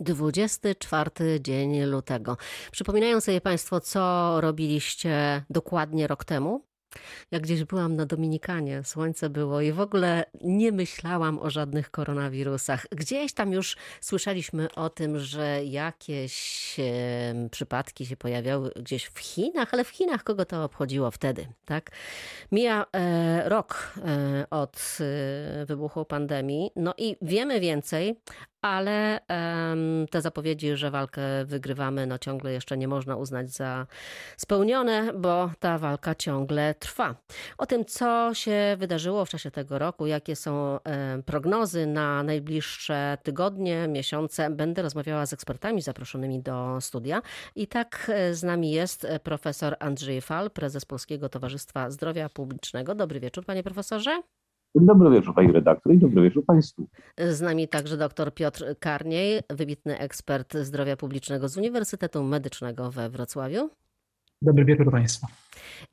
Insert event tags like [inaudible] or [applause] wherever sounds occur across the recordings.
24 dzień lutego. Przypominają sobie Państwo, co robiliście dokładnie rok temu? Jak gdzieś byłam na Dominikanie, słońce było i w ogóle nie myślałam o żadnych koronawirusach. Gdzieś tam już słyszeliśmy o tym, że jakieś przypadki się pojawiały gdzieś w Chinach, ale w Chinach kogo to obchodziło wtedy, tak? Mija e, rok e, od e, wybuchu pandemii, no i wiemy więcej, ale te zapowiedzi, że walkę wygrywamy, no ciągle jeszcze nie można uznać za spełnione, bo ta walka ciągle trwa. O tym, co się wydarzyło w czasie tego roku, jakie są prognozy na najbliższe tygodnie, miesiące, będę rozmawiała z ekspertami zaproszonymi do studia. I tak e, z nami jest e, profesor Andrzej Fal, prezes Polskiego Towarzystwa Zdrowia Publicznego. Dobry wieczór, panie profesorze. Dobry wieczór Pani redaktor i dobry wieczór Państwu. Z nami także dr Piotr Karniej, wybitny ekspert zdrowia publicznego z Uniwersytetu Medycznego we Wrocławiu. Dobry wieczór Państwu.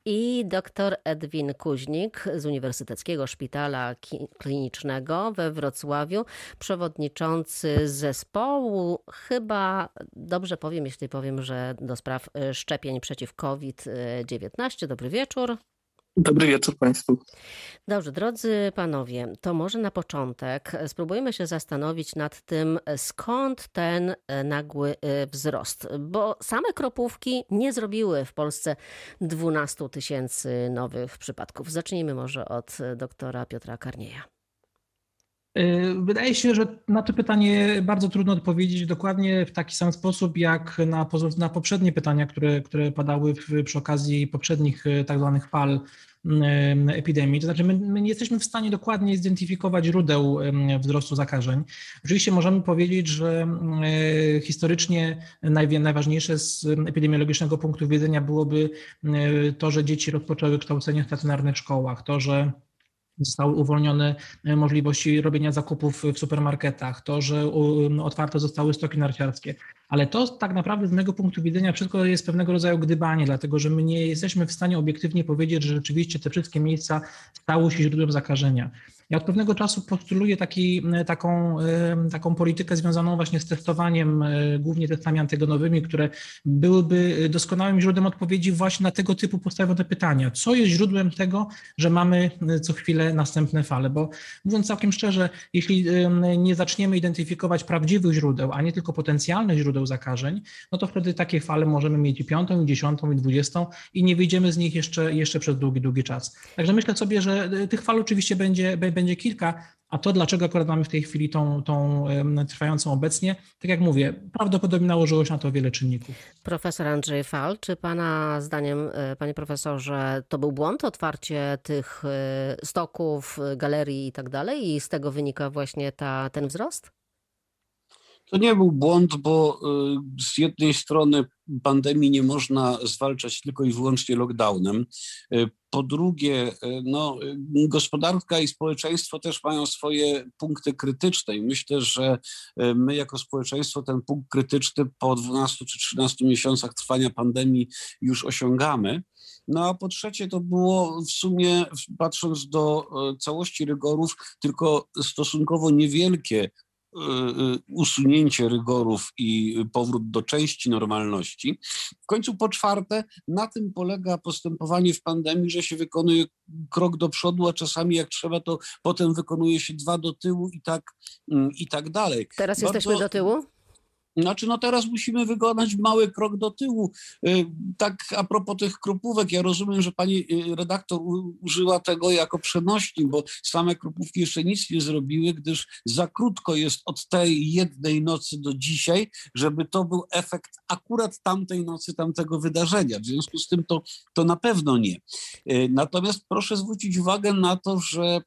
I dr Edwin Kuźnik z Uniwersyteckiego Szpitala Klinicznego we Wrocławiu, przewodniczący zespołu, chyba dobrze powiem, jeśli powiem, że do spraw szczepień przeciw COVID-19. Dobry wieczór. Dobry wieczór Państwu. Dobrze, drodzy panowie, to może na początek spróbujmy się zastanowić nad tym, skąd ten e, nagły e, wzrost, bo same kropówki nie zrobiły w Polsce 12 tysięcy nowych przypadków. Zacznijmy może od e, doktora Piotra Karnieja. Y, Wydaje się, że na to pytanie bardzo trudno odpowiedzieć dokładnie w taki sam sposób, jak na, na poprzednie pytania, które, które padały w, przy okazji poprzednich y, tak zwanych fal epidemii. To znaczy, my, my nie jesteśmy w stanie dokładnie zidentyfikować źródeł wzrostu zakażeń. Oczywiście możemy powiedzieć, że y, historycznie najważniejsze z epidemiologicznego punktu widzenia byłoby to, że dzieci rozpoczęły kształcenie w stacjonarnych szkołach, to, że zostały uwolnione e, możliwości robienia zakupów w supermarketach, to, że otwarte zostały stoki narciarskie. Ale to tak naprawdę z mojego punktu widzenia wszystko jest pewnego rodzaju gdybanie, dlatego że my nie jesteśmy w stanie obiektywnie powiedzieć, że rzeczywiście te wszystkie miejsca stały się źródłem zakażenia. Ja od pewnego czasu postuluję taki, taką, e, taką politykę związaną właśnie z testowaniem, e, głównie testami antygenowymi, które byłyby doskonałym źródłem odpowiedzi właśnie na tego typu postawione pytania. Co jest źródłem tego, że mamy e, co chwilę następne fale? Bo mówiąc całkiem szczerze, jeśli nie zaczniemy identyfikować prawdziwych źródeł, a nie tylko potencjalnych źródeł zakażeń, no to wtedy takie fale możemy mieć i piątą, i dziesiątą, i dwudziestą i nie wyjdziemy z nich jeszcze, jeszcze przez długi, długi czas. Także myślę sobie, że e, tych fal oczywiście będzie, będzie kilka, a to, dlaczego akurat mamy w tej chwili tą, tą trwającą obecnie, tak jak mówię, prawdopodobnie nałożyło się na to wiele czynników. Profesor Andrzej Fal, czy pana zdaniem, e, panie profesorze, to był błąd otwarcie tych e, stoków, e, galerii i tak dalej i z tego wynika właśnie ta, ten wzrost? To nie był błąd, bo z jednej strony pandemii nie można zwalczać tylko i wyłącznie lockdownem. Y, Po drugie, y, no, y, gospodarka i społeczeństwo też mają swoje punkty krytyczne i myślę, że my jako społeczeństwo ten punkt krytyczny po 12 czy 13 miesiącach trwania pandemii już osiągamy. No a po trzecie to było w sumie, patrząc do całości rygorów, tylko stosunkowo niewielkie usunięcie rygorów i powrót do części normalności. W końcu po czwarte, na tym polega postępowanie w pandemii, że się wykonuje krok do przodu, a czasami jak trzeba, to potem wykonuje się dwa do tyłu i tak, mm, i tak dalej. Teraz Bardzo- jesteśmy do tyłu? Znaczy, no teraz musimy wykonać mały krok do tyłu. Y, Tak a propos tych kropówek, ja rozumiem, że pani y, redaktor użyła tego jako przenośni, bo same kropówki jeszcze nic nie zrobiły, gdyż za krótko jest od tej jednej nocy do dzisiaj, żeby to był efekt akurat tamtej nocy, tamtego wydarzenia. W związku z tym to, to na pewno nie. Y, Natomiast proszę zwrócić uwagę na to, że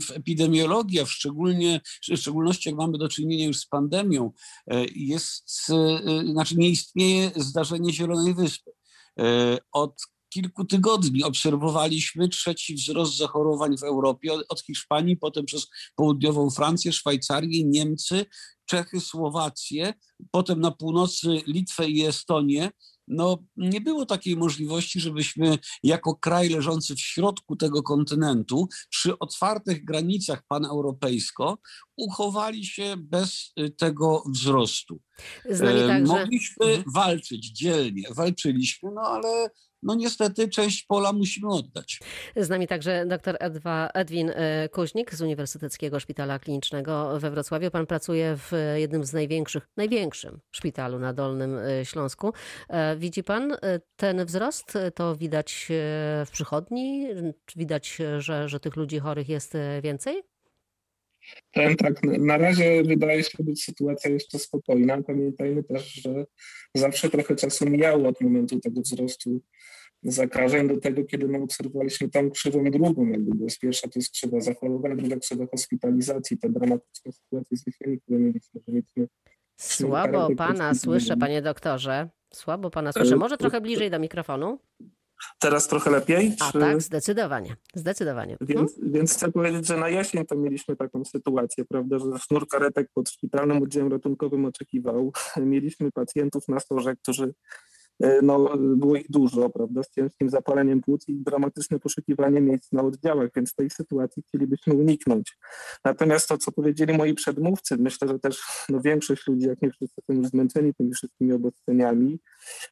w epidemiologii, a w szczególnie, w szczególności jak mamy do czynienia już z pandemią, e, jest, e, e, znaczy nie istnieje zdarzenie Zielonej Wyspy. Od kilku tygodni obserwowaliśmy trzeci wzrost zachorowań w Europie, od Hiszpanii, potem przez południową Francję, Szwajcarię, Niemcy, Czechy, Słowację, potem na północy Litwę i Estonię. No, nie było takiej możliwości, żebyśmy jako kraj leżący w środku tego kontynentu, przy otwartych granicach paneuropejsko, uchowali się bez y, tego wzrostu. Z nami E, także. Mogliśmy Mhm. walczyć dzielnie, walczyliśmy, no ale no niestety część pola musimy oddać. Z nami także dr Edwa, Edwin e, Kuźnik z Uniwersyteckiego Szpitala Klinicznego we Wrocławiu. Pan pracuje w jednym z największych, największym szpitalu na Dolnym e, Śląsku. E, Widzi pan ten wzrost? To widać w przychodni? Widać, że, że tych ludzi chorych jest więcej? Powiem tak, na- razie wydaje się być sytuacja jeszcze spokojna. Pamiętajmy też, że zawsze trochę czasu mijało od momentu tego wzrostu zakażeń do tego, kiedy my obserwowaliśmy tą krzywą drugą, jakby bo jest pierwsza to jest krzywa zachorowań, druga krzywa hospitalizacji, te dramatyczne sytuacje z jesieni, które mieliśmy, że mieliśmy Słabo pana słyszę, panie doktorze. Słabo pana słyszę. Może trochę bliżej do mikrofonu? Teraz trochę lepiej? A czy- tak, zdecydowanie. Zdecydowanie. Mhm. Więc, więc chcę powiedzieć, że na jesień to mieliśmy taką sytuację, prawda, że sznur karetek pod szpitalnym oddziałem ratunkowym oczekiwał. [laughs] Mieliśmy pacjentów na sorze, którzy, no, było ich dużo, prawda, z ciężkim zapaleniem płuc i dramatyczne poszukiwanie miejsc na oddziałach, więc tej sytuacji chcielibyśmy uniknąć. Natomiast to, co powiedzieli moi przedmówcy, myślę, że też no, większość ludzi, jak nie wszyscy, są już zmęczeni tymi wszystkimi obostrzeniami.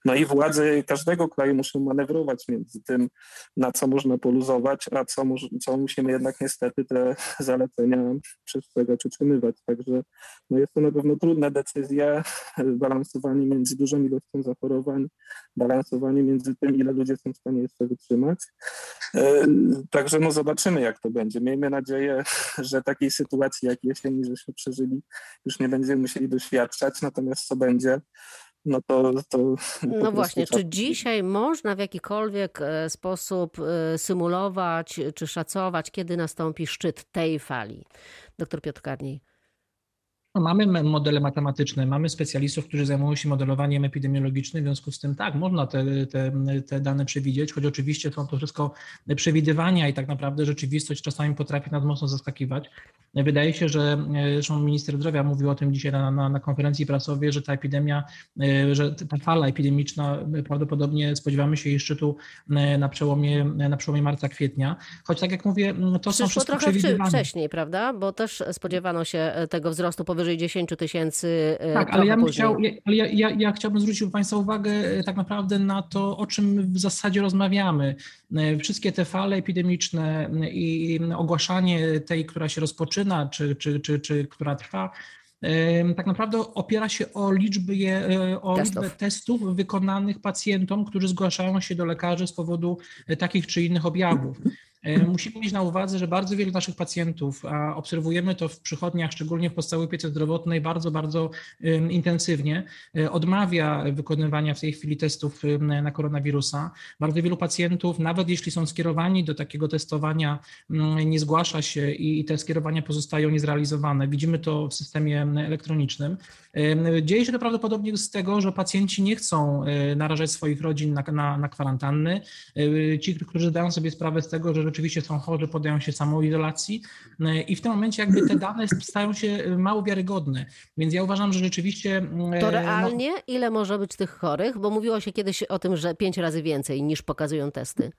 No i władze każdego kraju muszą manewrować między tym, na co można poluzować, a co, co musimy jednak niestety te [laughs] zalecenia przestrzegać, utrzymywać. Także no jest to na pewno trudna decyzja, balansowanie między dużą ilością zachorowań, balansowanie między tym, ile ludzie są w stanie jeszcze wytrzymać. E, Także no zobaczymy, jak to będzie. Miejmy nadzieję, [laughs] że takiej sytuacji jak jesień, żeśmy przeżyli, już nie będziemy musieli doświadczać, natomiast co będzie, no to... to No właśnie, czy dzisiaj można w jakikolwiek e, sposób e, symulować czy szacować, kiedy nastąpi szczyt tej fali? Doktor Piotr Karniej. No, Mamy modele matematyczne, mamy specjalistów, którzy zajmują się modelowaniem epidemiologicznym, w związku z tym tak, można te, te, te dane przewidzieć, choć oczywiście są to wszystko przewidywania i tak naprawdę rzeczywistość czasami potrafi nas mocno zaskakiwać. Wydaje się, że e, zresztą minister zdrowia mówił o tym dzisiaj na, na, na konferencji prasowej, że ta epidemia, e, że ta fala epidemiczna e, prawdopodobnie spodziewamy się jej szczytu na przełomie, na przełomie marca, kwietnia, choć tak jak mówię, to są Przyszło wszystko trochę przewidywania. wcześniej, prawda? Bo też spodziewano się tego wzrostu powyżej 10 tysięcy e, Tak, ale ja bym chciał, ja, ale ja, ja, ja chciałbym zwrócić Państwa uwagę e, tak naprawdę na to, o czym w zasadzie rozmawiamy. E, Wszystkie te fale epidemiczne i ogłaszanie tej, która się rozpoczyna, czy, czy, czy, czy która trwa, tak naprawdę opiera się o liczbę, e, o Testów. liczbę testów wykonanych pacjentom, którzy zgłaszają się do lekarzy z powodu takich czy innych objawów. E, Musimy mieć na uwadze, że bardzo wielu naszych pacjentów, a obserwujemy to w przychodniach, szczególnie w podstawowej opiece zdrowotnej, bardzo, bardzo intensywnie, e, odmawia wykonywania w tej chwili testów na koronawirusa. Bardzo wielu pacjentów, nawet jeśli są skierowani do takiego testowania, nie zgłasza się i te skierowania pozostają niezrealizowane. Widzimy to w systemie em, elektronicznym. Dzieje się to prawdopodobnie z tego, że pacjenci nie chcą e, narażać swoich rodzin na, na, na kwarantanny. Ci, którzy zdają sobie sprawę z tego, że rzeczywiście są chorzy, podają się samoizolacji e, i w tym momencie jakby te dane stają się e, mało wiarygodne. Więc ja uważam, że rzeczywiście... e, To no, realnie ile może być tych chorych? Bo mówiło się kiedyś o tym, że pięć razy więcej niż pokazują testy.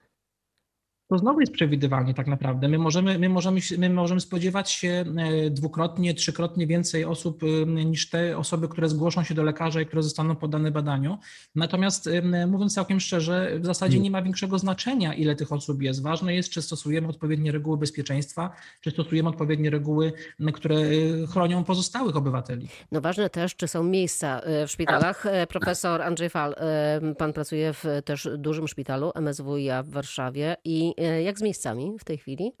To znowu jest przewidywanie tak naprawdę. My możemy, my możemy, my możemy spodziewać się e, dwukrotnie, trzykrotnie więcej osób e, niż te osoby, które zgłoszą się do lekarza i które zostaną poddane badaniu. Natomiast e, mówiąc całkiem szczerze, w zasadzie nie ma większego znaczenia, ile tych osób jest. Ważne jest, czy stosujemy odpowiednie reguły bezpieczeństwa, czy stosujemy odpowiednie reguły, które chronią pozostałych obywateli. No ważne też, czy są miejsca w szpitalach. E, Profesor Andrzej Fal, pan pracuje w też dużym szpitalu MSWiA w Warszawie i jak z miejscami w tej chwili?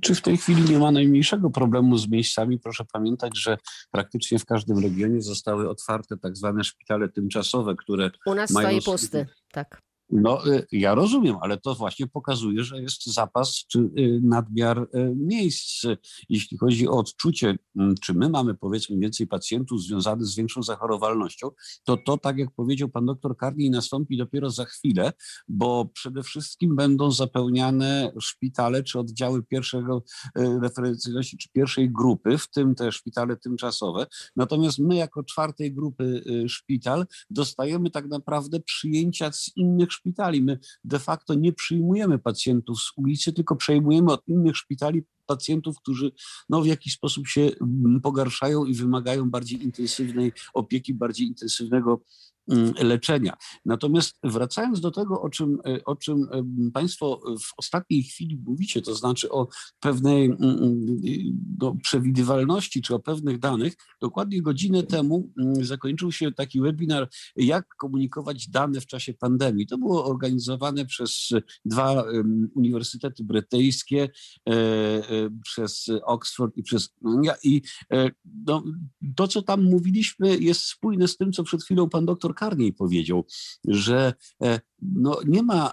Czy w tej chwili nie ma najmniejszego problemu z miejscami? Proszę pamiętać, że praktycznie w każdym regionie zostały otwarte tak zwane szpitale tymczasowe, które U nas Mają stoi pusty. Tak. No, y, ja rozumiem, ale to właśnie pokazuje, że jest zapas czy y, nadmiar y, miejsc. Jeśli chodzi o odczucie, mm, czy my mamy powiedzmy więcej pacjentów związanych z większą zachorowalnością, to to, tak jak powiedział pan doktor Karni, nastąpi dopiero za chwilę, bo przede wszystkim będą zapełniane szpitale czy oddziały pierwszego referencyjności, czy pierwszej grupy, w tym te szpitale tymczasowe. Natomiast my jako czwartej grupy szpital dostajemy tak naprawdę przyjęcia z innych szpitali. My de facto nie przyjmujemy pacjentów z ulicy, tylko przejmujemy od innych szpitali pacjentów, którzy no, w jakiś sposób się mm, pogarszają i wymagają bardziej intensywnej opieki, bardziej intensywnego leczenia. Natomiast wracając do tego, o czym, e, o czym em, Państwo w ostatniej chwili mówicie, to znaczy o pewnej mm, mm, no, przewidywalności czy o pewnych danych, dokładnie godzinę temu mm, zakończył się taki webinar, jak komunikować dane w czasie pandemii. To było organizowane przez dwa uniwersytety brytyjskie, e, e, przez Oxford i przez ja, i e, no, to, co tam mówiliśmy, jest spójne z tym, co przed chwilą pan doktor Karniej powiedział, że e, no, nie ma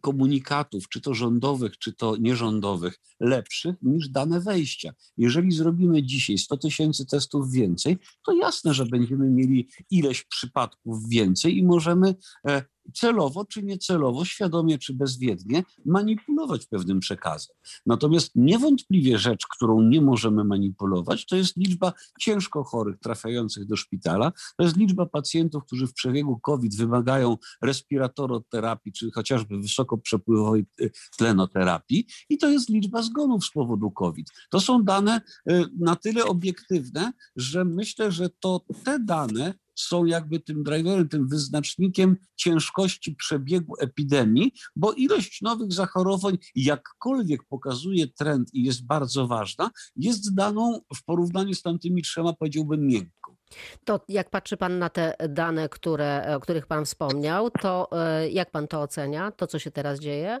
komunikatów, czy to rządowych, czy to nierządowych, lepszych niż dane wejścia. Jeżeli zrobimy dzisiaj 100 tysięcy testów więcej, to jasne, że będziemy mieli ileś przypadków więcej i możemy e, celowo czy niecelowo, świadomie czy bezwiednie manipulować pewnym przekazem. Natomiast niewątpliwie rzecz, którą nie możemy manipulować, to jest liczba ciężko chorych trafiających do szpitala, to jest liczba pacjentów, którzy w przebiegu COVID wymagają respiratoroterapii czy chociażby wysokoprzepływowej y, tlenoterapii i to jest liczba zgonów z powodu COVID. To są dane y, na tyle obiektywne, że myślę, że to te dane są jakby tym driverem, tym wyznacznikiem ciężkości przebiegu epidemii, bo ilość nowych zachorowań, jakkolwiek pokazuje trend i jest bardzo ważna, jest daną w porównaniu z tamtymi trzema, powiedziałbym, miękką. To jak patrzy Pan na te dane, które, o których Pan wspomniał, to e, jak Pan to ocenia, to co się teraz dzieje?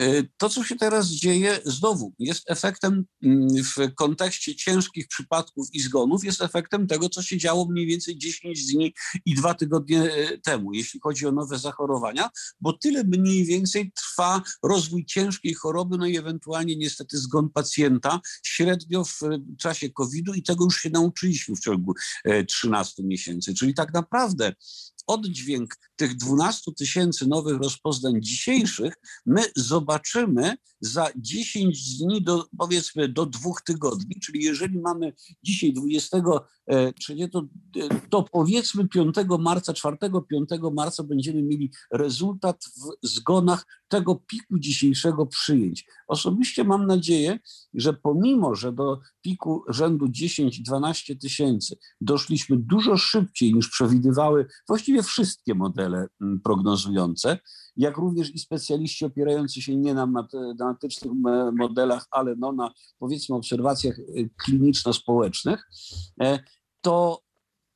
E, To, co się teraz dzieje, znowu jest efektem mm, w kontekście ciężkich przypadków i zgonów, jest efektem tego, co się działo mniej więcej 10 dni i dwa tygodnie e, temu, jeśli chodzi o nowe zachorowania, bo tyle mniej więcej trwa rozwój ciężkiej choroby, no i ewentualnie niestety zgon pacjenta średnio w e, czasie COVID-u i tego już się nauczyliśmy w ciągu e, 13 miesięcy. Czyli tak naprawdę oddźwięk tych 12 tysięcy nowych rozpoznań dzisiejszych my zobaczymy za 10 dni do powiedzmy do dwóch tygodni, czyli jeżeli mamy dzisiaj 20, e, czy nie, to, e, to powiedzmy 5 marca, 4-5 marca będziemy mieli rezultat w zgonach tego piku dzisiejszego przyjęć. Osobiście mam nadzieję, że pomimo, że do piku rzędu 10-12 tysięcy doszliśmy dużo szybciej niż przewidywały właściwie wszystkie modele mm, prognozujące, jak również i specjaliści opierający się nie na matematycznych modelach, ale no na powiedzmy obserwacjach y, kliniczno-społecznych, e, to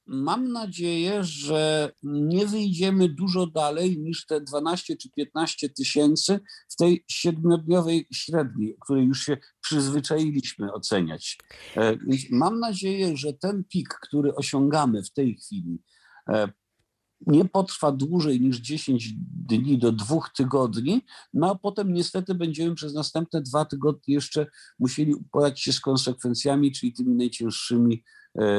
mam nadzieję, że nie wyjdziemy dużo dalej niż te 12 czy 15 tysięcy w tej siedmiodniowej średniej, której już się przyzwyczailiśmy oceniać. E, Mam nadzieję, że ten pik, który osiągamy w tej chwili, e, nie potrwa dłużej niż 10 dni do dwóch tygodni, no a potem niestety będziemy przez następne dwa tygodnie jeszcze musieli uporać się z konsekwencjami, czyli tymi najcięższymi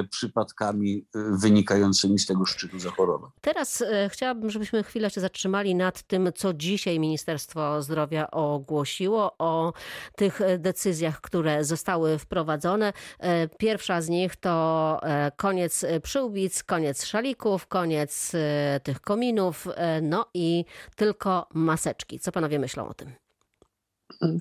przypadkami e, wynikającymi z tego szczytu zachorowań. Teraz e, chciałabym, żebyśmy chwilę się zatrzymali nad tym, co dzisiaj Ministerstwo Zdrowia ogłosiło, o tych e, decyzjach, które zostały wprowadzone. E, Pierwsza z nich to e, koniec e, przyłbic, koniec szalików, koniec e, tych kominów, e, no i tylko maseczki. Co panowie myślą o tym?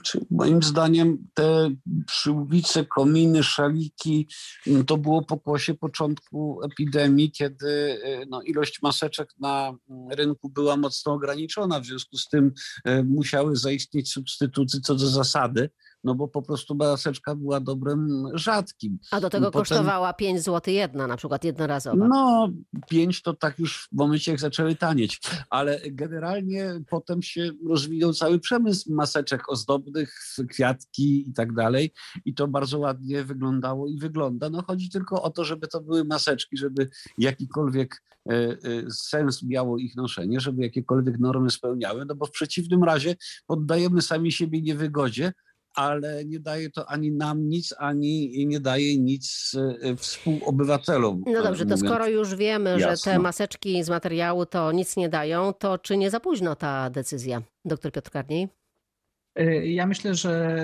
Czy moim zdaniem te przyłbice, kominy, szaliki m, to było pokłosie początku epidemii, kiedy y, no, ilość maseczek na mm, rynku była mocno ograniczona, w związku z tym y, musiały zaistnieć substytuty co do zasady, no bo po prostu maseczka była dobrem rzadkim. A do tego Potem- kosztowała 5 zł jedna, na przykład jednorazowa. No, pięć to tak już w momencie, jak zaczęły tanieć, ale generalnie potem się rozwijał cały przemysł maseczek ozdobnych, kwiatki i tak dalej i to bardzo ładnie wyglądało i wygląda. No chodzi tylko o to, żeby to były maseczki, żeby jakikolwiek e, e, sens miało ich noszenie, żeby jakiekolwiek normy spełniały, no bo w przeciwnym razie poddajemy sami siebie niewygodzie, ale nie daje to ani nam nic, ani nie daje nic e, współobywatelom. No dobrze, to skoro już wiemy, że te maseczki z materiału to nic nie dają, to czy nie za późno ta decyzja? Doktor Piotr Karniej? Ja myślę, że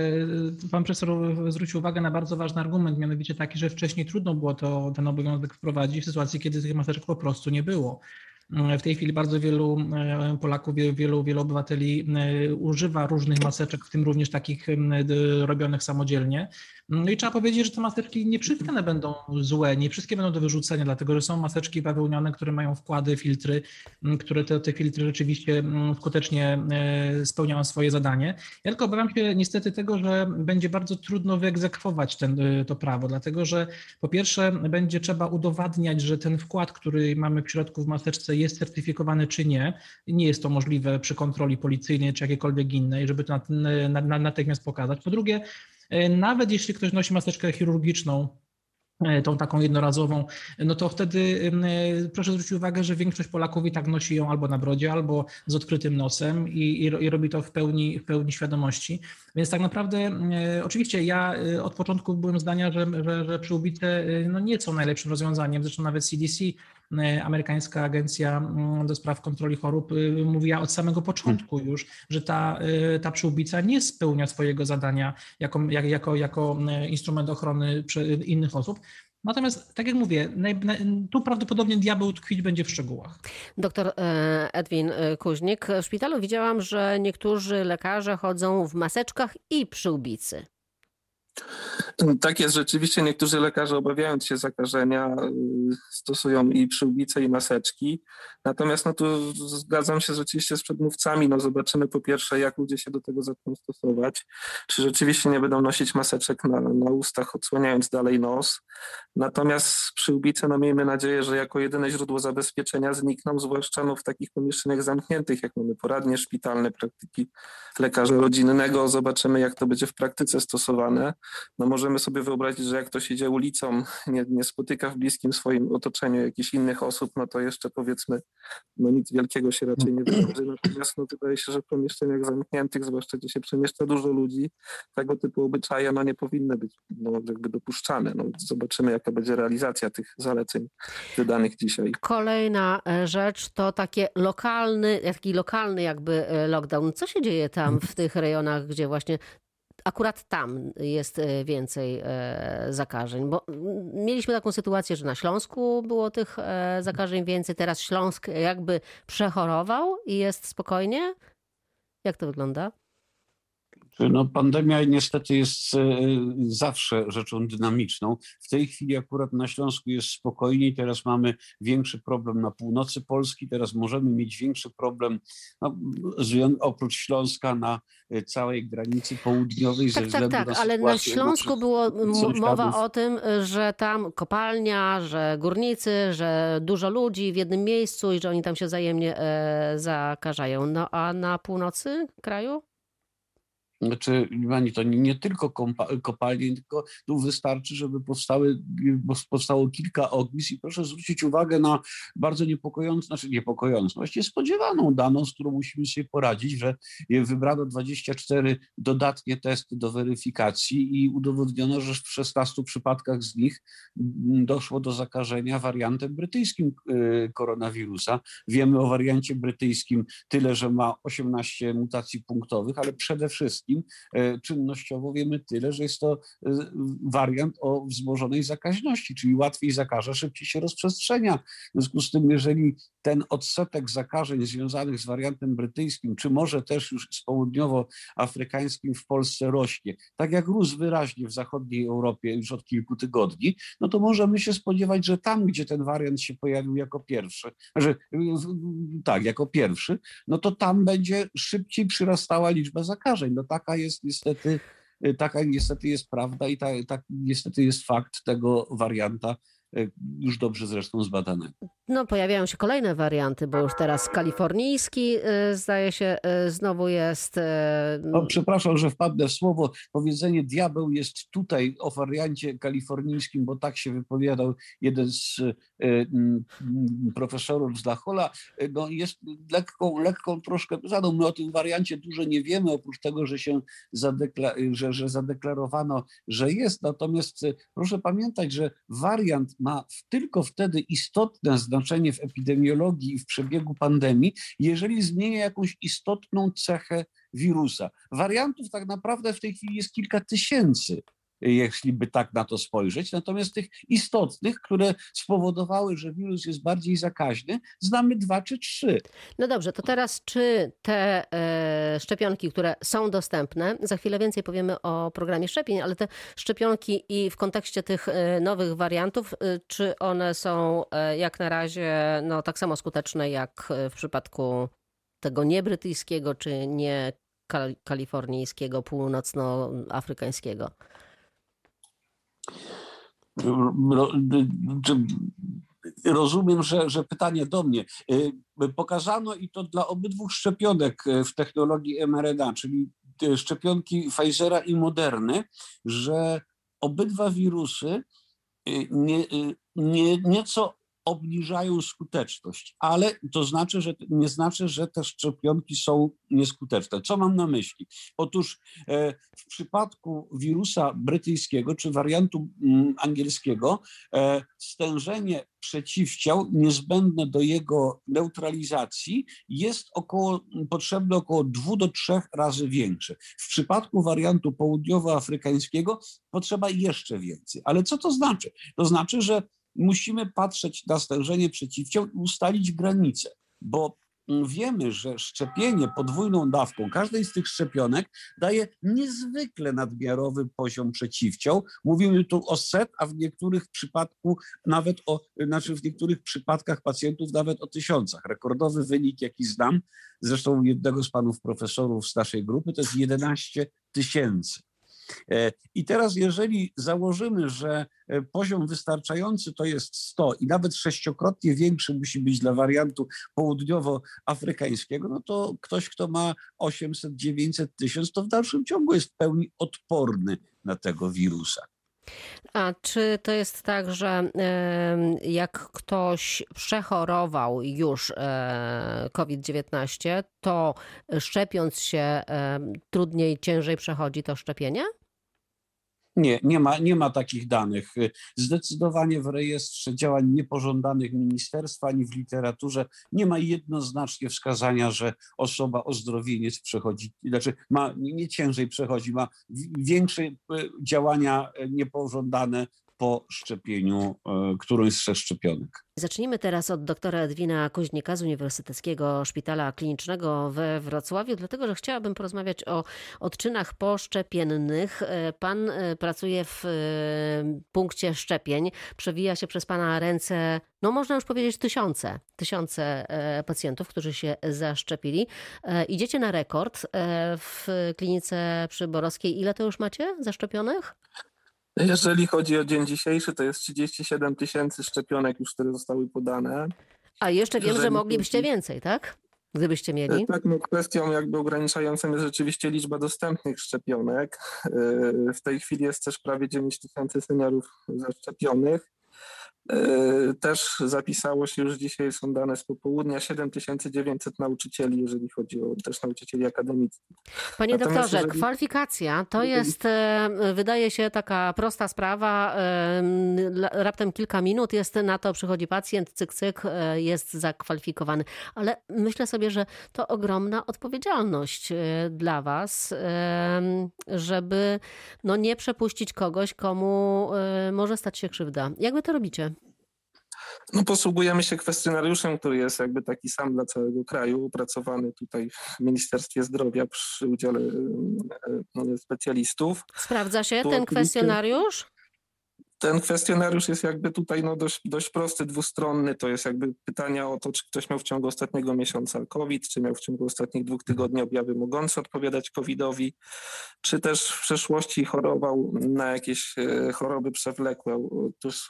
pan profesor zwrócił uwagę na bardzo ważny argument, mianowicie taki, że wcześniej trudno było to, ten obowiązek wprowadzić w sytuacji, kiedy tych maseczek po prostu nie było. W tej chwili bardzo wielu Polaków, wielu, wielu obywateli używa różnych maseczek, w tym również takich robionych samodzielnie. No i trzeba powiedzieć, że te maseczki nie wszystkie one będą złe, nie wszystkie będą do wyrzucenia, dlatego że są maseczki bawełniane, które mają wkłady, filtry, które te, te filtry rzeczywiście skutecznie spełniają swoje zadanie. Ja tylko obawiam się niestety tego, że będzie bardzo trudno wyegzekwować ten, to prawo, dlatego że po pierwsze będzie trzeba udowadniać, że ten wkład, który mamy w środku w maseczce jest certyfikowany czy nie. Nie jest to możliwe przy kontroli policyjnej czy jakiejkolwiek innej, żeby to natychmiast pokazać. Po drugie, E, nawet jeśli ktoś nosi maseczkę chirurgiczną, e, tą taką jednorazową, no to wtedy e, proszę zwrócić uwagę, że większość Polaków i tak nosi ją albo na brodzie, albo z odkrytym nosem i, i, i robi to w pełni, w pełni świadomości. Więc tak naprawdę, oczywiście ja od początku byłem zdania, że, że, że przyłbice no nie są najlepszym rozwiązaniem, zresztą nawet CDC E, amerykańska agencja mm, do spraw kontroli chorób y, mówiła od samego początku hmm. już, że ta, y, ta przyłbica nie spełnia swojego zadania jako, jako, jako e, instrument ochrony innych osób. Natomiast, tak jak mówię, tu prawdopodobnie diabeł tkwić będzie w szczegółach. Doktor e, Edwin Kuźnik, w szpitalu widziałam, że niektórzy lekarze chodzą w maseczkach i przyłbicy. Tak jest, rzeczywiście niektórzy lekarze obawiając się zakażenia y, stosują i przyłbice i maseczki. Natomiast no tu zgadzam się rzeczywiście z przedmówcami. No zobaczymy po pierwsze, jak ludzie się do tego zaczną stosować. Czy rzeczywiście nie będą nosić maseczek na, na ustach, odsłaniając dalej nos. Natomiast przyłbice, no miejmy nadzieję, że jako jedyne źródło zabezpieczenia znikną, zwłaszcza no, w takich pomieszczeniach zamkniętych, jak mamy poradnie szpitalne, praktyki lekarza rodzinnego. Zobaczymy, jak to będzie w praktyce stosowane. No możemy sobie wyobrazić, że jak ktoś idzie ulicą, [laughs] nie, nie spotyka w bliskim swoim otoczeniu jakichś innych osób, no to jeszcze powiedzmy, no nic wielkiego się raczej nie wydarzy. Natomiast no wydaje się, że w pomieszczeniach zamkniętych, zwłaszcza gdzie się przemieszcza dużo ludzi, tego typu obyczaje no nie powinny być no, jakby dopuszczane. No, zobaczymy, jaka będzie realizacja tych zaleceń wydanych dzisiaj. Kolejna e, rzecz to takie lokalny, taki lokalny jakby e, lockdown. Co się dzieje tam w tych rejonach, gdzie właśnie akurat tam jest e, więcej e, zakażeń, bo mieliśmy taką sytuację, że na Śląsku było tych e, zakażeń więcej, teraz Śląsk jakby przechorował i jest spokojnie. Jak to wygląda? No, pandemia niestety jest e, zawsze rzeczą dynamiczną. W tej chwili akurat na Śląsku jest spokojniej, teraz mamy większy problem na północy Polski, teraz możemy mieć większy problem no, oprócz Śląska na e, całej granicy południowej. Tak, tak, tak, ale na Śląsku było mowa o tym, że tam kopalnia, że górnicy, że dużo ludzi w jednym miejscu i że oni tam się wzajemnie e, zakażają. No a na północy kraju? Znaczy, pani, to nie, tylko kopalnie, tylko tu wystarczy, żeby powstały, powstało kilka ognisk i proszę zwrócić uwagę na bardzo niepokojącą, znaczy niepokojącą, właściwie spodziewaną daną, z którą musimy sobie poradzić, że wybrano 24 dodatnie testy do weryfikacji i udowodniono, że w 16 przypadkach z nich doszło do zakażenia wariantem brytyjskim y, koronawirusa. Wiemy o wariancie brytyjskim tyle, że ma 18 mutacji punktowych, ale przede wszystkim e, czynnościowo wiemy tyle, że jest to e, wariant o wzmożonej zakaźności, czyli łatwiej zakaża, szybciej się rozprzestrzenia. W związku z tym, jeżeli ten odsetek zakażeń związanych z wariantem brytyjskim, czy może też już z południowoafrykańskim w Polsce rośnie, tak jak rósł wyraźnie w zachodniej Europie już od kilku tygodni, no to możemy się spodziewać, że tam, gdzie ten wariant się pojawił jako pierwszy, że tak, jako pierwszy, no to tam będzie szybciej przyrastała liczba zakażeń. No taka jest niestety, taka niestety jest prawda i tak ta, niestety jest fakt tego warianta już dobrze zresztą zbadane. No, pojawiają się kolejne warianty, bo już teraz kalifornijski e, zdaje się e, znowu jest. O, przepraszam, że wpadnę w słowo. Powiedzenie diabeł jest tutaj o wariancie kalifornijskim, bo tak się wypowiadał jeden z profesorów z Dachola. No, jest lekką, lekką troszkę zadą. My o tym wariancie dużo nie wiemy, oprócz tego, że się zadekla że, że zadeklarowano, że jest. Natomiast proszę pamiętać, że wariant ma tylko wtedy istotne znaczenie w epidemiologii i w przebiegu pandemii, jeżeli zmienia jakąś istotną cechę wirusa. Wariantów tak naprawdę w tej chwili jest kilka tysięcy. Jeśli by tak na to spojrzeć. Natomiast tych istotnych, które spowodowały, że wirus jest bardziej zakaźny, znamy dwa czy trzy. No dobrze, to teraz czy te e, szczepionki, które są dostępne, za chwilę więcej powiemy o programie szczepień, ale te szczepionki i w kontekście tych e, nowych wariantów, e, czy one są jak na razie no, tak samo skuteczne jak w przypadku tego nie brytyjskiego, czy nie kal- kalifornijskiego, północnoafrykańskiego? Rozumiem, że, że pytanie do mnie. Y, Pokazano i to dla obydwu szczepionek y, w technologii mRNA, czyli y, szczepionki Pfizera i Moderny, że obydwa wirusy nie, nie, nieco obniżają skuteczność, ale to znaczy, że nie znaczy, że te szczepionki są nieskuteczne. Co mam na myśli? Otóż e, w przypadku wirusa brytyjskiego czy wariantu mm, angielskiego e, stężenie przeciwciał niezbędne do jego neutralizacji jest około, potrzebne około 2 do 3 razy większe. W przypadku wariantu południowoafrykańskiego potrzeba jeszcze więcej. Ale co to znaczy? To znaczy, że musimy patrzeć na stężenie przeciwciał i ustalić granice, bo mm, wiemy, że szczepienie podwójną dawką każdej z tych szczepionek daje niezwykle nadmiarowy poziom przeciwciał. Mówimy tu o set, a w niektórych przypadku nawet o, znaczy w niektórych przypadkach pacjentów nawet o tysiącach. Rekordowy wynik, jaki znam, zresztą jednego z panów profesorów z naszej grupy, to jest 11 tysięcy. E, I teraz, jeżeli założymy, że e, poziom wystarczający to jest 100 i nawet sześciokrotnie większy musi być dla wariantu południowoafrykańskiego, no to ktoś, kto ma 800, 900, 1000, to w dalszym ciągu jest w pełni odporny na tego wirusa. A czy to jest tak, że jak ktoś przechorował już e, COVID-19, to szczepiąc się trudniej, ciężej przechodzi to szczepienie? Nie, nie ma, nie ma takich danych. Zdecydowanie w rejestrze działań niepożądanych ministerstwa ani w literaturze nie ma jednoznacznie wskazania, że osoba ozdrowieniec przechodzi, znaczy ma nie ciężej przechodzi, ma większe e, działania e, niepożądane po szczepieniu e, którąś ze szczepionek. Zacznijmy teraz od doktora Edwina Kuźnika z Uniwersyteckiego Szpitala Klinicznego we Wrocławiu, dlatego że chciałabym porozmawiać o odczynach poszczepiennych. E, Pan e, pracuje w punkcie szczepień, przewija się przez Pana ręce, no można już powiedzieć tysiące, tysiące pacjentów, którzy się zaszczepili. Idziecie na rekord w klinice przy Borowskiej. Ile to już macie zaszczepionych? Jeżeli chodzi o dzień dzisiejszy, to jest 37 tysięcy szczepionek już, które zostały podane. A jeszcze wiem, że Jeżeli moglibyście chodzi- więcej, tak? Gdybyście mieli. E, Tak, no kwestią jakby ograniczającą jest rzeczywiście liczba dostępnych szczepionek. E, W tej chwili jest też prawie 9 tysięcy seniorów zaszczepionych. E, Też zapisało się już dzisiaj, są dane z popołudnia, 7900 nauczycieli, jeżeli chodzi o też nauczycieli akademickich. Panie Natomiast doktorze, jeżeli- kwalifikacja to jest, wydaje się, taka prosta sprawa. Raptem kilka minut jest na to, przychodzi pacjent, cyk, cyk, e, jest zakwalifikowany. Ale myślę sobie, że to ogromna odpowiedzialność e, dla Was, żeby no, nie przepuścić kogoś, komu e, może stać się krzywda. Jak Wy to robicie? No, posługujemy się kwestionariuszem, który jest jakby taki sam dla całego kraju, opracowany tutaj w Ministerstwie Zdrowia przy udziale e, e, specjalistów. Sprawdza się ten kwestionariusz? Ten kwestionariusz jest jakby tutaj no dość, dość prosty, dwustronny. To jest jakby pytania o to, czy ktoś miał w ciągu ostatniego miesiąca COVID, czy miał w ciągu ostatnich dwóch tygodni objawy mogące odpowiadać COVID-owi, czy też w przeszłości chorował na jakieś e, choroby przewlekłe,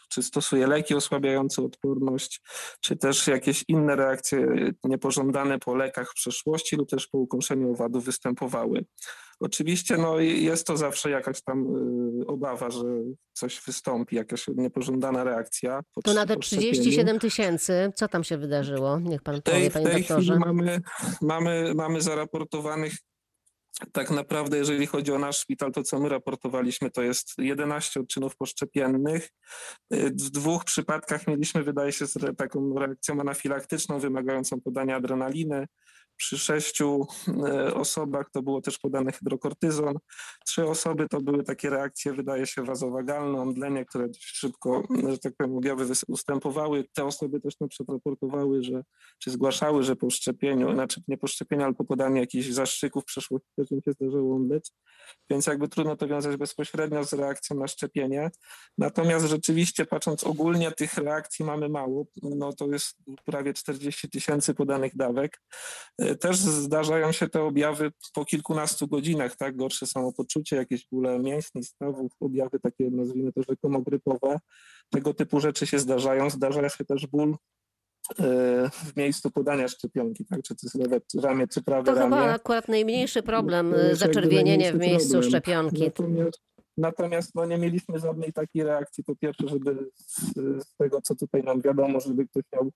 czy stosuje leki osłabiające odporność, czy też jakieś inne reakcje niepożądane po lekach w przeszłości lub też po ukąszeniu owadów występowały. Oczywiście no, jest to zawsze jakaś tam y, obawa, że coś wystąpi, jakaś niepożądana reakcja. po To na te po szczepieniu. 37 tysięcy, co tam się wydarzyło? Niech Pan tej, powie, Panie tej doktorze. mamy, mamy, mamy zaraportowanych tak naprawdę, jeżeli chodzi o nasz szpital, to co my raportowaliśmy, to jest 11 odczynów poszczepiennych. Y, W dwóch przypadkach mieliśmy, wydaje się, taką reakcją anafilaktyczną wymagającą podania adrenaliny. Przy sześciu e, osobach to było też podane hydrokortyzon. Trzy osoby to były takie reakcje, wydaje się, wazowagalne, omdlenie, które dość szybko, że tak powiem, objawy ustępowały. Te osoby też na przykład raportowały, że czy zgłaszały, że po szczepieniu, znaczy nie po szczepieniu, ale po podaniu jakichś zastrzyków przeszło też im się zdarzyło omdleć. Więc jakby trudno to wiązać bezpośrednio z reakcją na szczepienie. Natomiast rzeczywiście patrząc ogólnie tych reakcji mamy mało, no to jest prawie 40 tysięcy podanych dawek. E, Też zdarzają się te objawy po kilkunastu godzinach, tak? Gorsze samopoczucie, jakieś bóle mięśni, stawów, objawy takie nazwijmy to rzekomo grypowe. Tego typu rzeczy się zdarzają. Zdarza się też ból e, w miejscu podania szczepionki, tak? Czy to jest lewe ramię, czy prawe To ramię. chyba akurat najmniejszy problem, To jakby zaczerwienienie w miejscu problem. szczepionki. Natomiast, natomiast no, nie mieliśmy żadnej takiej reakcji, po pierwsze, żeby z, z tego, co tutaj nam wiadomo, żeby ktoś miał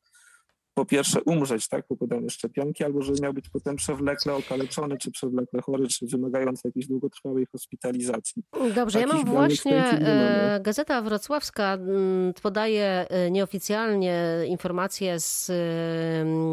po pierwsze umrzeć tak, po podaniu szczepionki, albo żeby miał być potem przewlekle okaleczony, czy przewlekle chory, czy wymagający jakiejś długotrwałej hospitalizacji. Dobrze, ja mam Takich w tej właśnie, e, Gazeta Wrocławska podaje e, nieoficjalnie informacje z,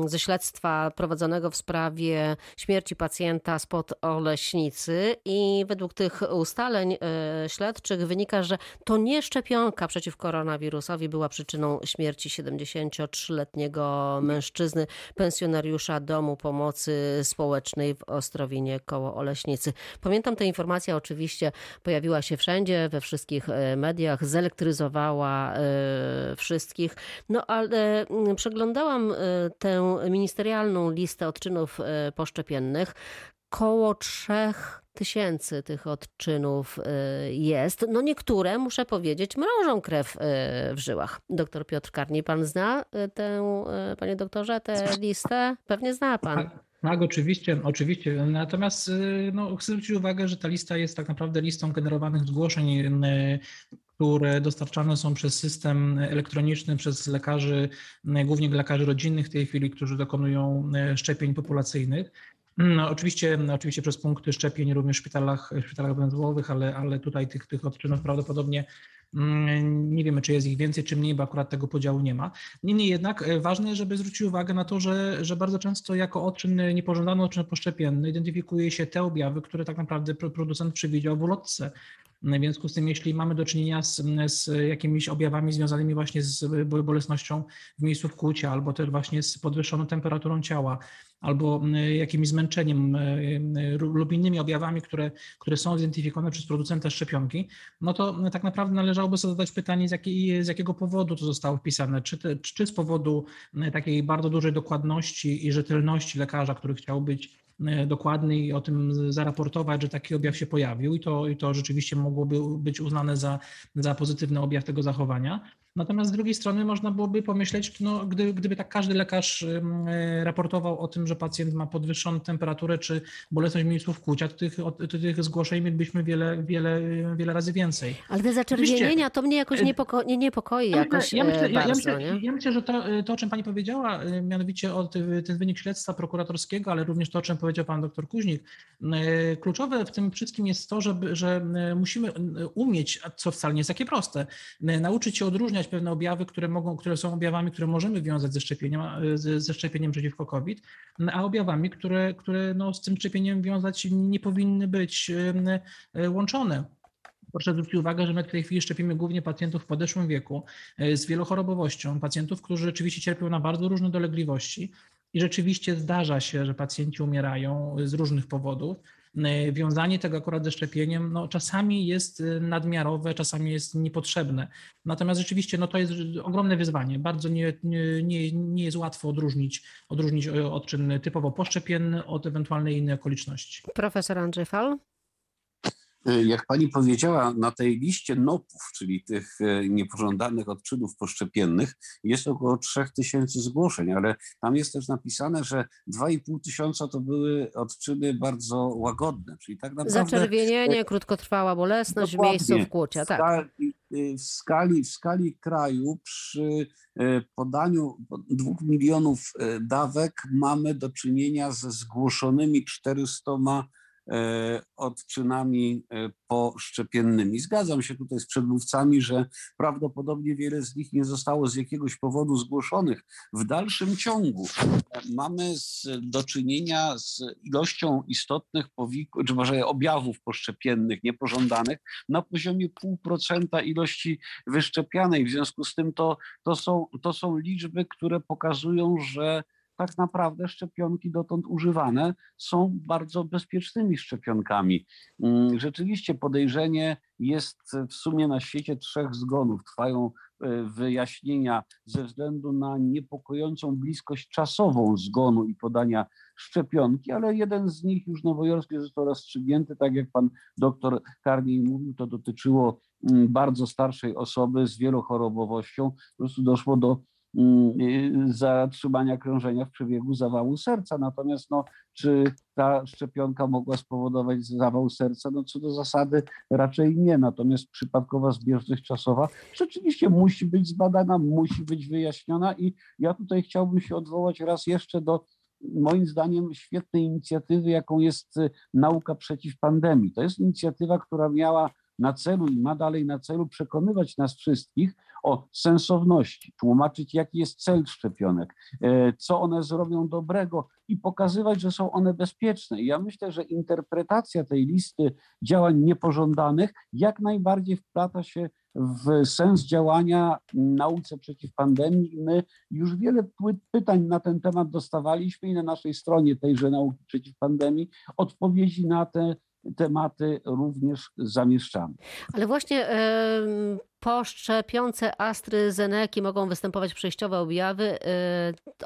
ze śledztwa prowadzonego w sprawie śmierci pacjenta spod Oleśnicy i według tych ustaleń e, śledczych wynika, że to nie szczepionka przeciw koronawirusowi była przyczyną śmierci 73-letniego mężczyzny, pensjonariusza Domu Pomocy Społecznej w Ostrowinie koło Oleśnicy. Pamiętam tę informację, oczywiście pojawiła się wszędzie, we wszystkich e, mediach, zelektryzowała e, wszystkich. No ale przeglądałam e, tę ministerialną listę odczynów poszczepiennych. Koło trzech tysięcy tych odczynów e, jest. No niektóre, muszę powiedzieć, mrożą krew e, w żyłach. Doktor Piotr Karni, pan zna e, tę, panie doktorze, tę listę? Pewnie zna pan. Tak, tak, oczywiście, oczywiście. Natomiast y, no, chcę zwrócić uwagę, że ta lista jest tak naprawdę listą generowanych zgłoszeń, y, które dostarczane są przez system elektroniczny, przez lekarzy, y, głównie lekarzy rodzinnych w tej chwili, którzy dokonują y, szczepień populacyjnych. No, oczywiście, oczywiście przez punkty szczepień również w szpitalach, w szpitalach węzłowych, ale, ale tutaj tych, tych odczynów prawdopodobnie mm, nie wiemy, czy jest ich więcej, czy mniej, bo akurat tego podziału nie ma. Niemniej jednak e, ważne jest, żeby zwrócić uwagę na to, że, że bardzo często jako odczyn, niepożądany odczyn poszczepienny identyfikuje się te objawy, które tak naprawdę pro- producent przewidział w ulotce. W związku z tym, jeśli mamy do czynienia z, z jakimiś objawami związanymi właśnie z bolesnością w miejscu wkłucia, albo też właśnie z podwyższoną temperaturą ciała, albo jakimś zmęczeniem lub innymi objawami, które, które są zidentyfikowane przez producenta szczepionki, no to tak naprawdę należałoby sobie zadać pytanie, z, jakiej, z jakiego powodu to zostało wpisane. Czy, te, czy z powodu takiej bardzo dużej dokładności i rzetelności lekarza, który chciał być dokładny i o tym zaraportować, że taki objaw się pojawił i to, i to rzeczywiście mogłoby być uznane za, za pozytywny objaw tego zachowania. Natomiast z drugiej strony można byłoby pomyśleć, no, gdy, gdyby tak każdy lekarz raportował o tym, że pacjent ma podwyższoną temperaturę czy bolesność w miejscu wkłucia, to tych, to tych zgłoszeń mielibyśmy wiele, wiele, wiele razy więcej. Ale te zaczerwienienia to mnie jakoś niepoko nie niepokoi jakoś ja myślę, ja, bardzo, myślę, nie? ja myślę, że to, to, o czym pani powiedziała, mianowicie o ty, ten wynik śledztwa prokuratorskiego, ale również to, o czym powiedział pan doktor Kuźnik, kluczowe w tym wszystkim jest to, żeby, że musimy umieć, co wcale nie jest takie proste, nauczyć się odróżniać pewne objawy, które, mogą, które są objawami, które możemy wiązać ze szczepieniem, ze szczepieniem przeciwko COVID, a objawami, które, które no, z tym szczepieniem wiązać nie powinny być łączone. Proszę zwrócić uwagę, że my w tej chwili szczepimy głównie pacjentów w podeszłym wieku z wielochorobowością, pacjentów, którzy rzeczywiście cierpią na bardzo różne dolegliwości i rzeczywiście zdarza się, że pacjenci umierają z różnych powodów. Wiązanie tego akurat ze szczepieniem no, czasami jest nadmiarowe, czasami jest niepotrzebne. Natomiast rzeczywiście no, to jest ogromne wyzwanie. Bardzo nie, nie, nie jest łatwo odróżnić, odróżnić odczyn typowo poszczepienny od ewentualnej innej okoliczności. Profesor Andrzej Fal? Jak pani powiedziała, na tej liście NOP-ów, czyli tych niepożądanych odczynów poszczepiennych, jest około 3000 zgłoszeń, ale tam jest też napisane, że 2,5 tysiąca to były odczyny bardzo łagodne, czyli tak naprawdę... Zaczerwienienie, krótkotrwała bolesność w miejscu wkłucia, w tak. Skali, w, skali, w skali kraju przy podaniu dwóch milionów dawek mamy do czynienia ze zgłoszonymi 400 odczynami poszczepiennymi. Zgadzam się tutaj z przedmówcami, że prawdopodobnie wiele z nich nie zostało z jakiegoś powodu zgłoszonych. W dalszym ciągu mamy z, do czynienia z ilością istotnych powikłań, czy może objawów poszczepiennych niepożądanych na poziomie 0,5% ilości wyszczepianej. W związku z tym to, to, są, to są liczby, które pokazują, że tak naprawdę szczepionki dotąd używane są bardzo bezpiecznymi szczepionkami. Mm, rzeczywiście podejrzenie jest w sumie na świecie trzech zgonów. Trwają e, wyjaśnienia ze względu na niepokojącą bliskość czasową zgonu i podania szczepionki, ale jeden z nich już nowojorski został rozstrzygnięty, tak jak pan doktor Karniej mówił, to dotyczyło mm, bardzo starszej osoby z wielochorobowością. Po prostu doszło do zatrzymania krążenia w przebiegu zawału serca. Natomiast no, czy ta szczepionka mogła spowodować zawał serca? No co do zasady raczej nie. Natomiast przypadkowa zbieżność czasowa rzeczywiście musi być zbadana, musi być wyjaśniona i ja tutaj chciałbym się odwołać raz jeszcze do moim zdaniem świetnej inicjatywy, jaką jest y, nauka przeciw pandemii. To jest inicjatywa, która miała na celu i ma dalej na celu przekonywać nas wszystkich o sensowności, tłumaczyć, jaki jest cel szczepionek, e, co one zrobią dobrego i pokazywać, że są one bezpieczne. I ja myślę, że interpretacja tej listy działań niepożądanych jak najbardziej wplata się w sens działania nauce przeciw pandemii. My już wiele pytań na ten temat dostawaliśmy i na naszej stronie tejże nauki przeciw pandemii odpowiedzi na te tematy również zamieszczamy. Ale właśnie po szczepionce AstraZeneca mogą występować przejściowe objawy.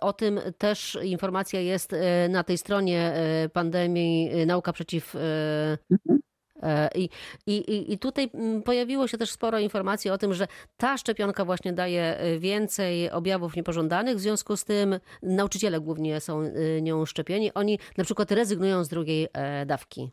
O tym też informacja jest na tej stronie pandemii Nauka przeciw mhm. I, i, I tutaj pojawiło się też sporo informacji o tym, że ta szczepionka właśnie daje więcej objawów niepożądanych, w związku z tym nauczyciele głównie są nią szczepieni. Oni na przykład rezygnują z drugiej dawki.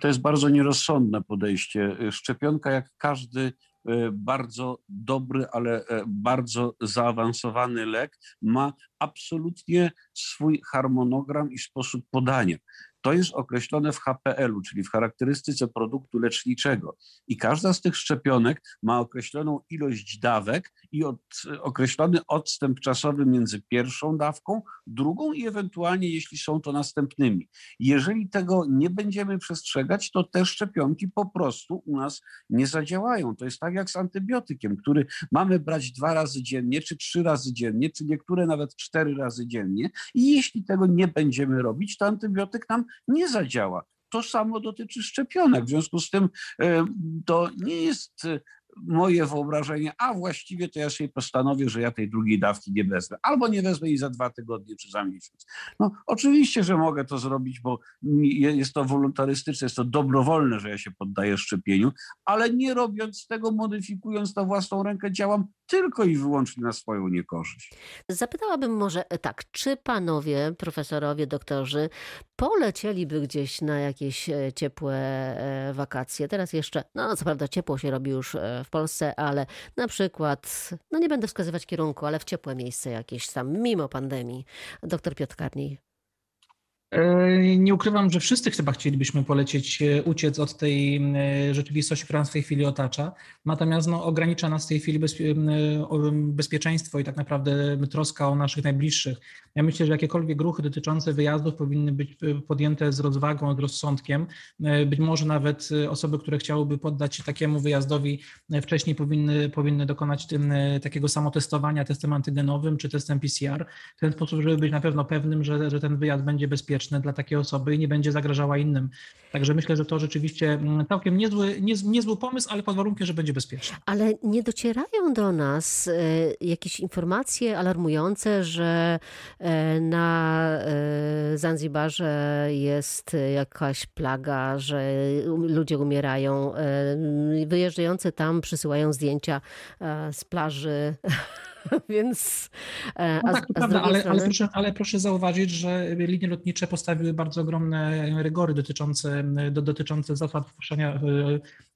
To jest bardzo nierozsądne podejście. Szczepionka, jak każdy e, bardzo dobry, ale e, bardzo zaawansowany lek, ma absolutnie swój harmonogram i sposób podania. To jest określone w HPL-u, czyli w charakterystyce produktu leczniczego. I każda z tych szczepionek ma określoną ilość dawek i od, określony odstęp czasowy między pierwszą dawką, drugą i ewentualnie, jeśli są to następnymi. Jeżeli tego nie będziemy przestrzegać, to te szczepionki po prostu u nas nie zadziałają. To jest tak jak z antybiotykiem, który mamy brać dwa razy dziennie, czy trzy razy dziennie, czy niektóre nawet cztery razy dziennie. I jeśli tego nie będziemy robić, to antybiotyk nam nie zadziała. To samo dotyczy szczepionek. W związku z tym e, to nie jest moje wyobrażenie, a właściwie to ja sobie postanowię, że ja tej drugiej dawki nie wezmę. Albo nie wezmę jej za dwa tygodnie czy za miesiąc. No oczywiście, że mogę to zrobić, bo jest to wolontarystyczne, jest to dobrowolne, że ja się poddaję szczepieniu, ale nie robiąc tego, modyfikując na własną rękę, działam tylko i wyłącznie na swoją niekorzyść. Zapytałabym może tak, czy panowie, profesorowie, doktorzy polecieliby gdzieś na jakieś e, ciepłe e, wakacje? Teraz jeszcze, no co prawda ciepło się robi już e, w Polsce, ale na przykład, no nie będę wskazywać kierunku, ale w ciepłe miejsce jakieś tam, mimo pandemii. Doktor Piotr Karni. E, nie ukrywam, że wszyscy chyba chcielibyśmy polecieć, e, uciec od tej e, rzeczywistości, która nas w tej chwili otacza. Natomiast no, ogranicza nas w tej chwili bezpie, bezpieczeństwo i tak naprawdę troska o naszych najbliższych. Ja myślę, że jakiekolwiek ruchy dotyczące wyjazdów powinny być podjęte z rozwagą, z rozsądkiem. Być może nawet osoby, które chciałyby poddać się takiemu wyjazdowi, wcześniej powinny, powinny dokonać tym, takiego samotestowania testem antygenowym czy testem PCR, w ten sposób, żeby być na pewno pewnym, że, że ten wyjazd będzie bezpieczny dla takiej osoby i nie będzie zagrażała innym. Także myślę, że to rzeczywiście mm, całkiem niezły, niezły pomysł, ale pod warunkiem, że będzie bezpieczny. Ale nie docierają do nas e, jakieś informacje alarmujące, że e, na e, Zanzibarze jest jakaś plaga, że ludzie umierają. Wyjeżdżający tam przysyłają zdjęcia z plaży [laughs] [laughs] Więc e, No tak, a prawda, ale, strony... ale, proszę, ale proszę zauważyć, że linie lotnicze postawiły bardzo ogromne rygory dotyczące, do, dotyczące zasad wpuszczania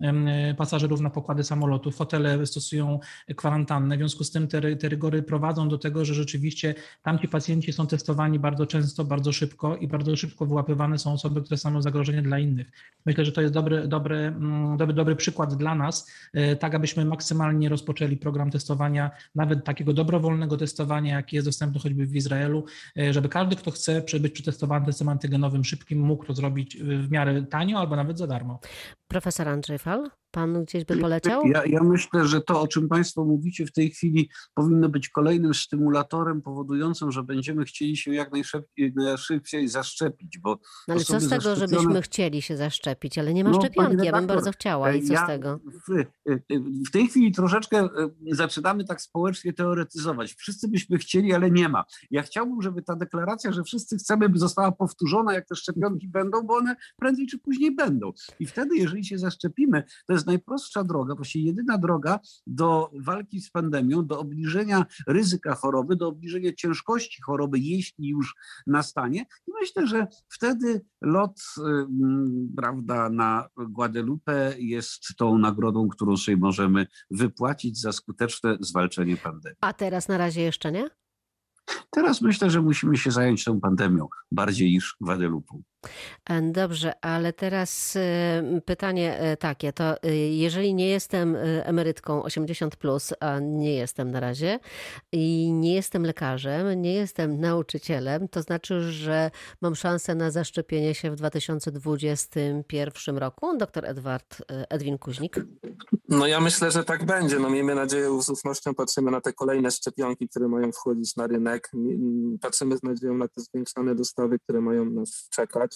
e, pasażerów na pokłady samolotów. Hotele stosują kwarantannę, w związku z tym te, te rygory prowadzą do tego, że rzeczywiście tamci pacjenci są testowani bardzo często, bardzo szybko i bardzo szybko wyłapywane są osoby, które stanowią zagrożenie dla innych. Myślę, że to jest dobry, dobry, mm, dobry, dobry przykład dla nas, e, tak abyśmy maksymalnie rozpoczęli program testowania, nawet takiego dobrowolnego testowania, jaki jest dostępny choćby w Izraelu, e, żeby każdy, kto chce być przetestowany testem antygenowym szybkim, mógł to zrobić w miarę tanio albo nawet za darmo. Profesor Andrzej Fal, pan gdzieś by poleciał? Ja, ja myślę, że to, o czym Państwo mówicie w tej chwili, powinno być kolejnym stymulatorem powodującym, że będziemy chcieli się jak najszybciej, najszybciej zaszczepić, bo No ale co z tego, zaszczepione- żebyśmy chcieli się zaszczepić, ale nie ma No, szczepionki, ja bym bardzo chciała i co ja z tego? W, w tej chwili troszeczkę e, zaczynamy tak społecznie teoretyzować. Wszyscy byśmy chcieli, ale nie ma. Ja chciałbym, żeby ta deklaracja, że wszyscy chcemy, by została powtórzona, jak te szczepionki będą, bo one prędzej czy później będą. I wtedy, jeżeli się zaszczepimy, to jest najprostsza droga, właściwie jedyna droga do walki z pandemią, do obniżenia ryzyka choroby, do obniżenia ciężkości choroby, jeśli już nastanie. I myślę, że wtedy lot ym, prawda, na Guadalupe jest tą nagrodą, którą sobie możemy wypłacić za skuteczne zwalczenie pandemii. A teraz na razie jeszcze nie? Teraz myślę, że musimy się zająć tą pandemią bardziej niż Guadalupą. Dobrze, ale teraz pytanie e, takie, to e, jeżeli nie jestem e, emerytką 80, plus, a nie jestem na razie, i nie jestem lekarzem, nie jestem nauczycielem, to znaczy, że mam szansę na zaszczepienie się w 2021 roku? Dr Edward Edwin Kuźnik. No ja myślę, że tak będzie. No miejmy nadzieję, z ufnością patrzymy na te kolejne szczepionki, które mają wchodzić na rynek. Patrzymy z nadzieją na te zwiększone dostawy, które mają nas czekać.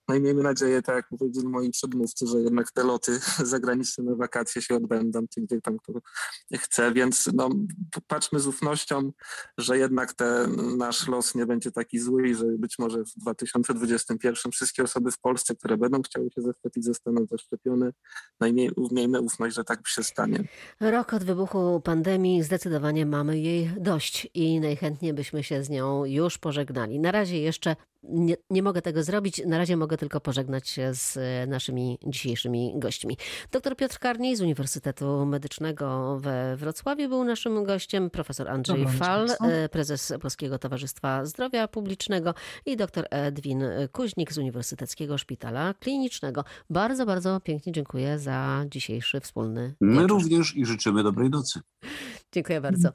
No i miejmy nadzieję, tak jak powiedzieli moi przedmówcy, że jednak te loty [laughs] zagraniczne na wakacje się odbędą, czy gdzie tam kto chce, więc no, patrzmy z ufnością, że jednak ten nasz los nie będzie taki zły i że być może w 2021 wszystkie osoby w Polsce, które będą chciały się zaszczepić, zostaną zaszczepione. No i miej- miejmy ufność, że tak się stanie. Rok od wybuchu pandemii zdecydowanie mamy jej dość i najchętniej byśmy się z nią już pożegnali. Na razie jeszcze nie, nie mogę tego zrobić, na razie mogę tylko pożegnać się z e, naszymi dzisiejszymi gośćmi. Dr Piotr Karniej z Uniwersytetu Medycznego we Wrocławiu był naszym gościem, profesor Andrzej Fal, e, prezes Polskiego Towarzystwa Zdrowia Publicznego i dr Edwin Kuźnik z Uniwersyteckiego Szpitala Klinicznego. Bardzo, bardzo pięknie dziękuję za dzisiejszy wspólny My wieczór. również i życzymy dobrej nocy. Dziękuję bardzo.